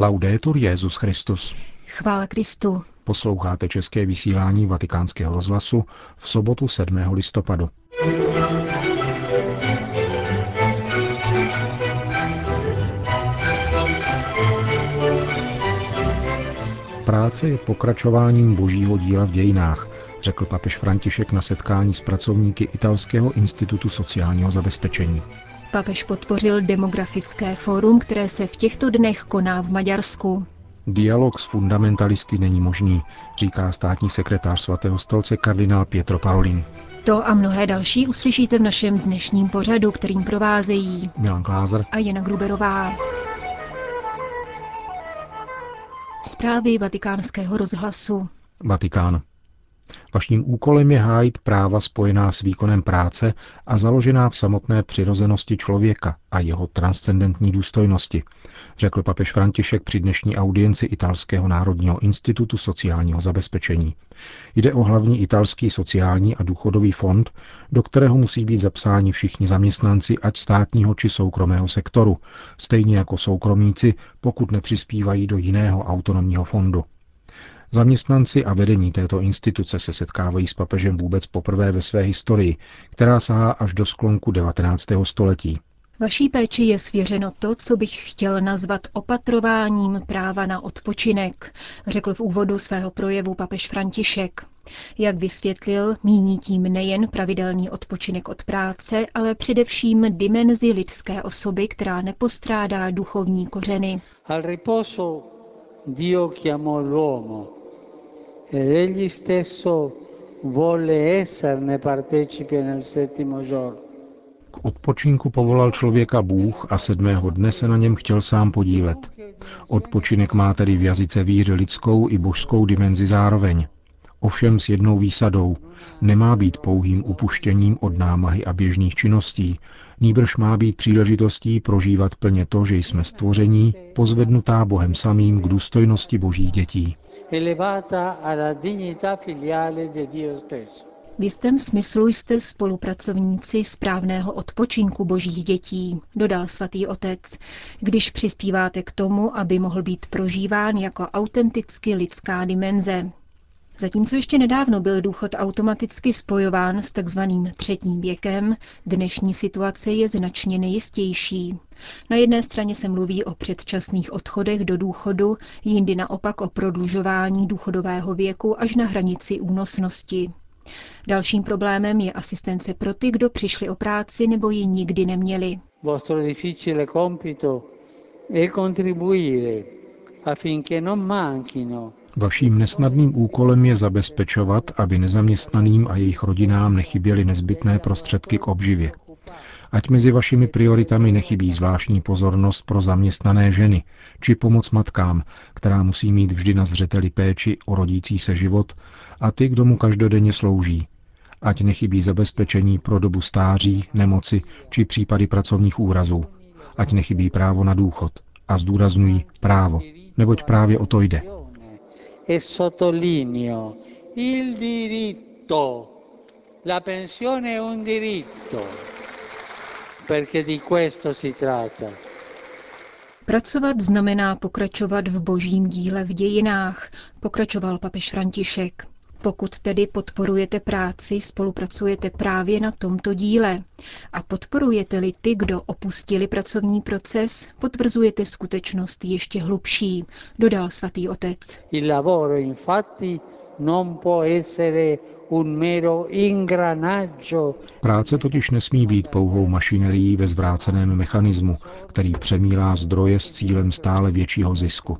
Laudetur Jezus Christus. Chvála Kristu. Posloucháte české vysílání Vatikánského rozhlasu v sobotu 7. listopadu. Práce je pokračováním božího díla v dějinách, řekl papež František na setkání s pracovníky Italského institutu sociálního zabezpečení. Papež podpořil demografické fórum, které se v těchto dnech koná v Maďarsku. Dialog s fundamentalisty není možný, říká státní sekretář svatého stolce kardinál Pietro Parolin. To a mnohé další uslyšíte v našem dnešním pořadu, kterým provázejí Milan Glázer a Jana Gruberová. Zprávy vatikánského rozhlasu. Vatikán. Vaším úkolem je hájit práva spojená s výkonem práce a založená v samotné přirozenosti člověka a jeho transcendentní důstojnosti, řekl papež František při dnešní audienci Italského národního institutu sociálního zabezpečení. Jde o hlavní italský sociální a důchodový fond, do kterého musí být zapsáni všichni zaměstnanci ať státního či soukromého sektoru, stejně jako soukromníci, pokud nepřispívají do jiného autonomního fondu. Zaměstnanci a vedení této instituce se setkávají s papežem vůbec poprvé ve své historii, která sahá až do sklonku 19. století. Vaší péči je svěřeno to, co bych chtěl nazvat opatrováním práva na odpočinek, řekl v úvodu svého projevu papež František. Jak vysvětlil, míní tím nejen pravidelný odpočinek od práce, ale především dimenzi lidské osoby, která nepostrádá duchovní kořeny. Al riposo Dio chiamò l'uomo ed egli stesso esserne partecipe nel settimo giorno. K odpočinku povolal člověka Bůh a sedmého dne se na něm chtěl sám podílet. Odpočinek má tedy v jazyce víry lidskou i božskou dimenzi zároveň. Ovšem s jednou výsadou. Nemá být pouhým upuštěním od námahy a běžných činností, nýbrž má být příležitostí prožívat plně to, že jsme stvoření, pozvednutá Bohem samým k důstojnosti božích dětí. Elevata alla dignità filiale di Dio stesso. V jistém smyslu jste spolupracovníci správného odpočinku božích dětí, dodal svatý otec, když přispíváte k tomu, aby mohl být prožíván jako autenticky lidská dimenze. Zatímco ještě nedávno byl důchod automaticky spojován s takzvaným třetím věkem, dnešní situace je značně nejistější. Na jedné straně se mluví o předčasných odchodech do důchodu, jindy naopak o prodlužování důchodového věku až na hranici únosnosti. Dalším problémem je asistence pro ty, kdo přišli o práci nebo ji nikdy neměli. Vostro difficile compito è contribuire affinché non manchino Vaším nesnadným úkolem je zabezpečovat, aby nezaměstnaným a jejich rodinám nechyběly nezbytné prostředky k obživě. Ať mezi vašimi prioritami nechybí zvláštní pozornost pro zaměstnané ženy, či pomoc matkám, která musí mít vždy na zřeteli péči o rodící se život, a ty, kdo mu každodenně slouží. Ať nechybí zabezpečení pro dobu stáří, nemoci či případy pracovních úrazů. Ať nechybí právo na důchod. A zdůraznují právo, neboť právě o to jde. E sottolineo il diritto. La pensione è un diritto, perché di questo si tratta. Pracovat znamená pokračovat v božím díle v dějinách, pokračoval papež František. Pokud tedy podporujete práci, spolupracujete právě na tomto díle. A podporujete-li ty, kdo opustili pracovní proces, potvrzujete skutečnost ještě hlubší, dodal svatý otec. Il lavoro infatti non può essere un mero ingranaggio Práce totiž nesmí být pouhou mašinerií ve zvráceném mechanismu, který přemílá zdroje s cílem stále většího zisku.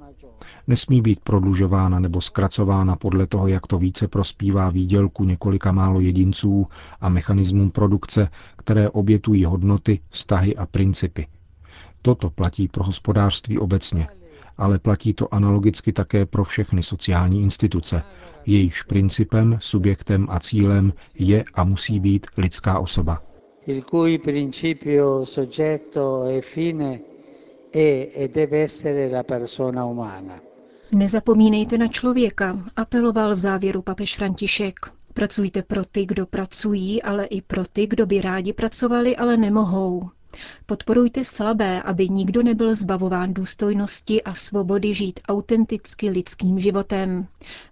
Nesmí být prodlužována nebo zkracována podle toho, jak to více prospívá výdělku několika málo jedinců a mechanismům produkce, které obětují hodnoty, vztahy a principy. Toto platí pro hospodářství obecně, ale platí to analogicky také pro všechny sociální instituce. Jejichž principem, subjektem a cílem je a musí být lidská osoba. il cui principio, soggetto e fine Nezapomínejte na člověka, apeloval v závěru papež František. Pracujte pro ty, kdo pracují, ale i pro ty, kdo by rádi pracovali, ale nemohou. Podporujte slabé, aby nikdo nebyl zbavován důstojnosti a svobody žít autenticky lidským životem.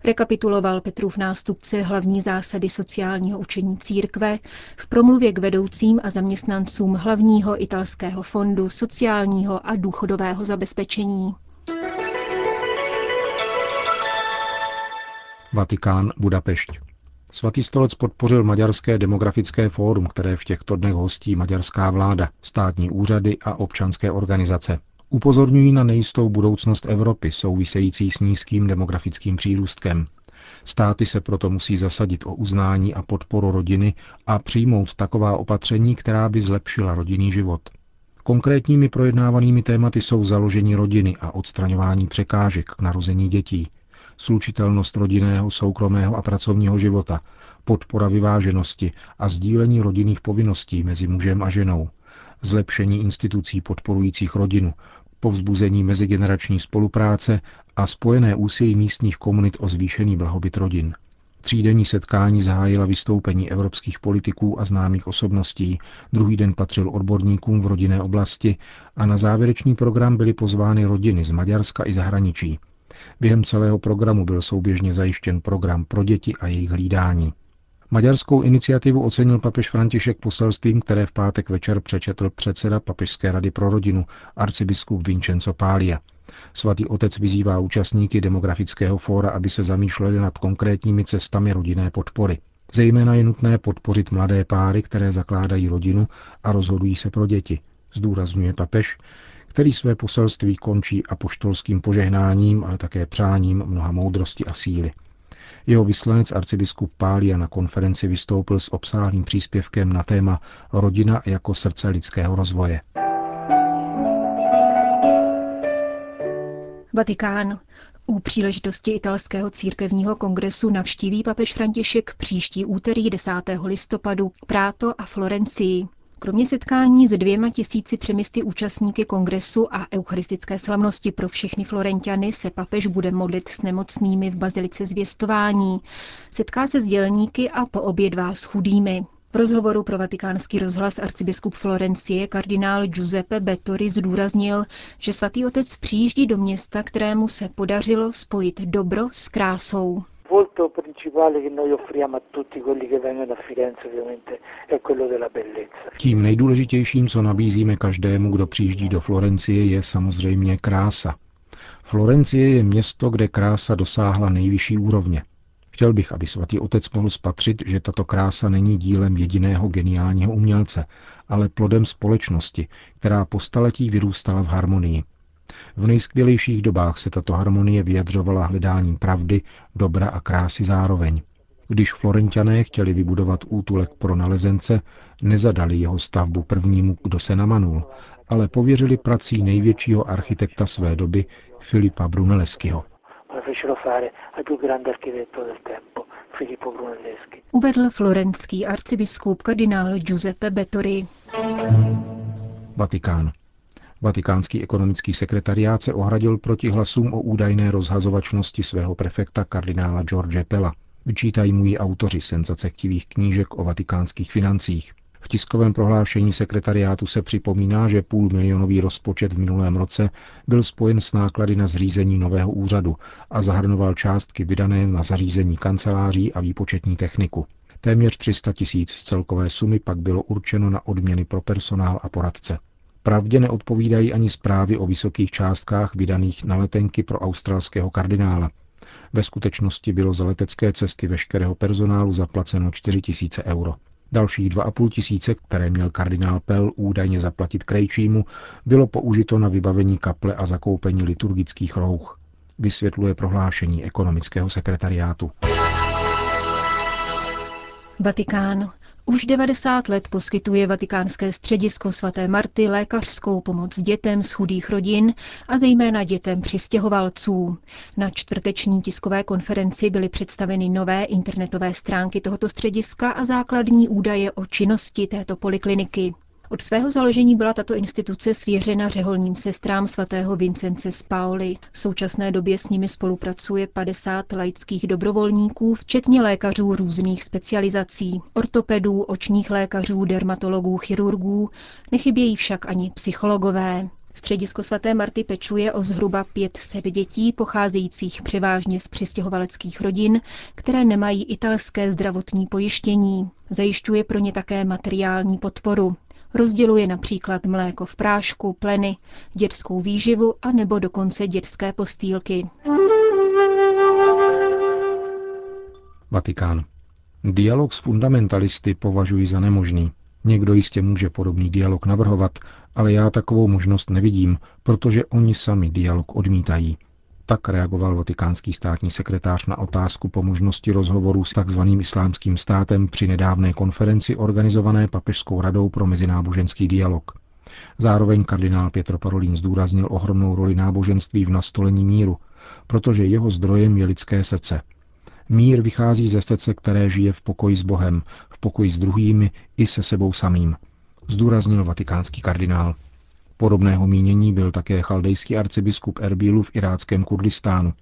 Rekapituloval Petrův nástupce hlavní zásady sociálního učení církve v promluvě k vedoucím a zaměstnancům hlavního italského fondu sociálního a důchodového zabezpečení. Vatikán, Budapešť. Svatý stolec podpořil Maďarské demografické fórum, které v těchto dnech hostí maďarská vláda, státní úřady a občanské organizace. Upozorňují na nejistou budoucnost Evropy související s nízkým demografickým přírůstkem. Státy se proto musí zasadit o uznání a podporu rodiny a přijmout taková opatření, která by zlepšila rodinný život. Konkrétními projednávanými tématy jsou založení rodiny a odstraňování překážek k narození dětí, slučitelnost rodinného, soukromého a pracovního života, podpora vyváženosti a sdílení rodinných povinností mezi mužem a ženou, zlepšení institucí podporujících rodinu, povzbuzení mezigenerační spolupráce a spojené úsilí místních komunit o zvýšený blahobyt rodin. Třídenní setkání zahájila vystoupení evropských politiků a známých osobností, druhý den patřil odborníkům v rodinné oblasti a na závěrečný program byly pozvány rodiny z Maďarska i zahraničí, Během celého programu byl souběžně zajištěn program pro děti a jejich hlídání. Maďarskou iniciativu ocenil papež František poselstvím, které v pátek večer přečetl předseda Papežské rady pro rodinu, arcibiskup Vincenzo Pália. Svatý otec vyzývá účastníky demografického fóra, aby se zamýšleli nad konkrétními cestami rodinné podpory. Zejména je nutné podpořit mladé páry, které zakládají rodinu a rozhodují se pro děti, zdůrazňuje papež, který své poselství končí apoštolským požehnáním, ale také přáním mnoha moudrosti a síly. Jeho vyslanec arcibiskup Pália na konferenci vystoupil s obsáhlým příspěvkem na téma Rodina jako srdce lidského rozvoje. Vatikán. U příležitosti italského církevního kongresu navštíví papež František příští úterý 10. listopadu Práto a Florencii. Kromě setkání s dvěma tisíci třemisty účastníky kongresu a eucharistické slavnosti pro všechny Florentiany se papež bude modlit s nemocnými v bazilice zvěstování. Setká se s dělníky a poobědvá s chudými. V rozhovoru pro vatikánský rozhlas arcibiskup Florencie kardinál Giuseppe Bettori zdůraznil, že svatý otec přijíždí do města, kterému se podařilo spojit dobro s krásou volto principale che noi offriamo a tutti quelli che vengono a Firenze ovviamente è quello della bellezza. Tím nejdůležitějším, co nabízíme každému, kdo přijíždí do Florencie, je samozřejmě krása. Florencie je město, kde krása dosáhla nejvyšší úrovně. Chtěl bych, aby svatý otec mohl spatřit, že tato krása není dílem jediného geniálního umělce, ale plodem společnosti, která po staletí vyrůstala v harmonii. V nejskvělejších dobách se tato harmonie vyjadřovala hledáním pravdy, dobra a krásy zároveň. Když Florentiané chtěli vybudovat útulek pro nalezence, nezadali jeho stavbu prvnímu, kdo se namanul, ale pověřili prací největšího architekta své doby, Filipa Brunelleschiho. Uvedl florenský arcibiskup kardinál Giuseppe Bettori. Vatikán. Vatikánský ekonomický sekretariát se ohradil proti hlasům o údajné rozhazovačnosti svého prefekta kardinála George Pella. Vyčítají mu ji autoři senzacechtivých knížek o vatikánských financích. V tiskovém prohlášení sekretariátu se připomíná, že půl milionový rozpočet v minulém roce byl spojen s náklady na zřízení nového úřadu a zahrnoval částky vydané na zařízení kanceláří a výpočetní techniku. Téměř 300 tisíc z celkové sumy pak bylo určeno na odměny pro personál a poradce. Pravdě neodpovídají ani zprávy o vysokých částkách vydaných na letenky pro australského kardinála. Ve skutečnosti bylo za letecké cesty veškerého personálu zaplaceno 4 tisíce euro. Dalších 2,5 tisíce, které měl kardinál Pell údajně zaplatit krejčímu, bylo použito na vybavení kaple a zakoupení liturgických rouch, vysvětluje prohlášení ekonomického sekretariátu. Vatikán. Už 90 let poskytuje vatikánské středisko svaté Marty lékařskou pomoc dětem z chudých rodin a zejména dětem přistěhovalců. Na čtvrteční tiskové konferenci byly představeny nové internetové stránky tohoto střediska a základní údaje o činnosti této polikliniky. Od svého založení byla tato instituce svěřena řeholním sestrám svatého Vincence z Pauli. V současné době s nimi spolupracuje 50 laických dobrovolníků, včetně lékařů různých specializací, ortopedů, očních lékařů, dermatologů, chirurgů, nechybějí však ani psychologové. Středisko svaté Marty pečuje o zhruba 500 dětí, pocházejících převážně z přistěhovaleckých rodin, které nemají italské zdravotní pojištění. Zajišťuje pro ně také materiální podporu. Rozděluje například mléko v prášku, pleny, dětskou výživu a nebo dokonce dětské postýlky. Vatikán. Dialog s fundamentalisty považuji za nemožný. Někdo jistě může podobný dialog navrhovat, ale já takovou možnost nevidím, protože oni sami dialog odmítají. Tak reagoval vatikánský státní sekretář na otázku po možnosti rozhovoru s tzv. islámským státem při nedávné konferenci organizované Papežskou radou pro mezináboženský dialog. Zároveň kardinál Pietro Parolin zdůraznil ohromnou roli náboženství v nastolení míru, protože jeho zdrojem je lidské srdce. Mír vychází ze srdce, které žije v pokoji s Bohem, v pokoji s druhými i se sebou samým, zdůraznil vatikánský kardinál. Podobného mínění byl také chaldejský arcibiskup Erbílu v iráckém Kurdistánu.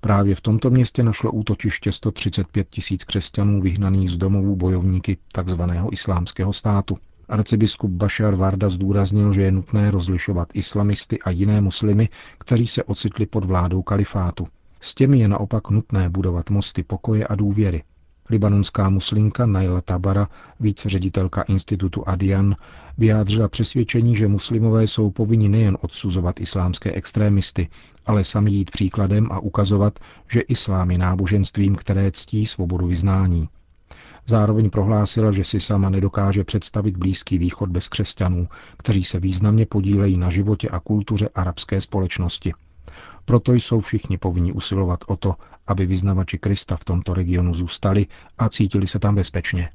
Právě v tomto městě našlo útočiště 135 tisíc křesťanů vyhnaných z domovů bojovníky tzv. islámského státu. Arcibiskup Bashar Varda zdůraznil, že je nutné rozlišovat islamisty a jiné muslimy, kteří se ocitli pod vládou kalifátu. S těmi je naopak nutné budovat mosty pokoje a důvěry. Libanonská muslimka Naila Tabara, víceředitelka institutu Adian, vyjádřila přesvědčení, že muslimové jsou povinni nejen odsuzovat islámské extrémisty, ale sami jít příkladem a ukazovat, že islám je náboženstvím, které ctí svobodu vyznání. Zároveň prohlásila, že si sama nedokáže představit Blízký východ bez křesťanů, kteří se významně podílejí na životě a kultuře arabské společnosti. Proto jsou všichni povinni usilovat o to, aby vyznavači Krista v tomto regionu zůstali a cítili se tam bezpečně.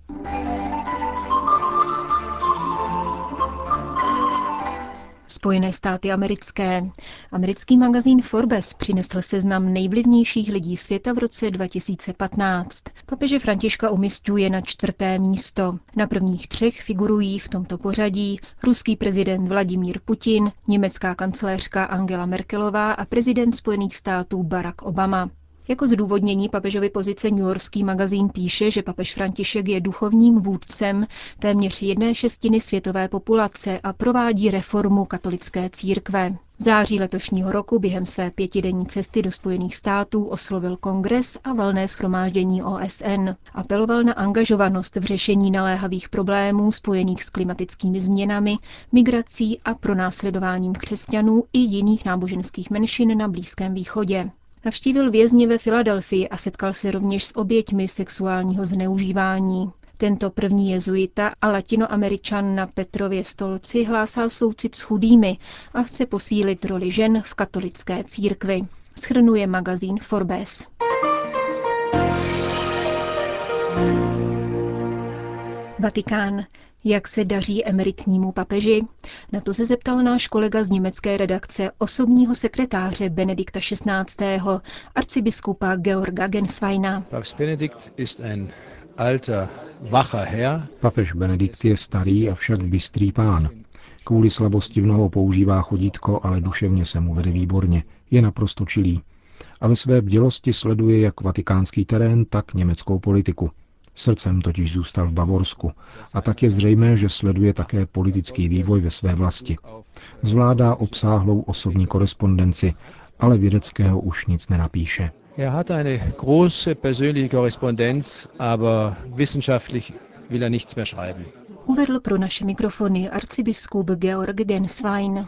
Spojené státy americké. Americký magazín Forbes přinesl seznam nejvlivnějších lidí světa v roce 2015. Papeže Františka umistuje na čtvrté místo. Na prvních třech figurují v tomto pořadí ruský prezident Vladimír Putin, německá kancléřka Angela Merkelová a prezident Spojených států Barack Obama. Jako zdůvodnění papežovy pozice New Yorkský magazín píše, že papež František je duchovním vůdcem téměř jedné šestiny světové populace a provádí reformu katolické církve. V září letošního roku během své pětidenní cesty do Spojených států oslovil kongres a valné schromáždění OSN. Apeloval na angažovanost v řešení naléhavých problémů spojených s klimatickými změnami, migrací a pronásledováním křesťanů i jiných náboženských menšin na Blízkém východě. Navštívil vězně ve Filadelfii a setkal se rovněž s oběťmi sexuálního zneužívání. Tento první jezuita a latinoameričan na Petrově stolci hlásal soucit s chudými a chce posílit roli žen v katolické církvi. Schrnuje magazín Forbes. Vatikán. Jak se daří emeritnímu papeži? Na to se zeptal náš kolega z německé redakce osobního sekretáře Benedikta XVI. arcibiskupa Georga Gensweina. Papež Benedikt je starý, avšak bystrý pán. Kvůli slabosti v nohou používá chodítko, ale duševně se mu vede výborně. Je naprosto čilý. A ve své bdělosti sleduje jak vatikánský terén, tak německou politiku. Srdcem totiž zůstal v Bavorsku a tak je zřejmé, že sleduje také politický vývoj ve své vlasti. Zvládá obsáhlou osobní korespondenci, ale vědeckého už nic nenapíše. Er hat eine große persönliche Korrespondenz, aber wissenschaftlich will er nichts mehr schreiben. Uvedl pro naše mikrofony arcibiskup Georg Genswein.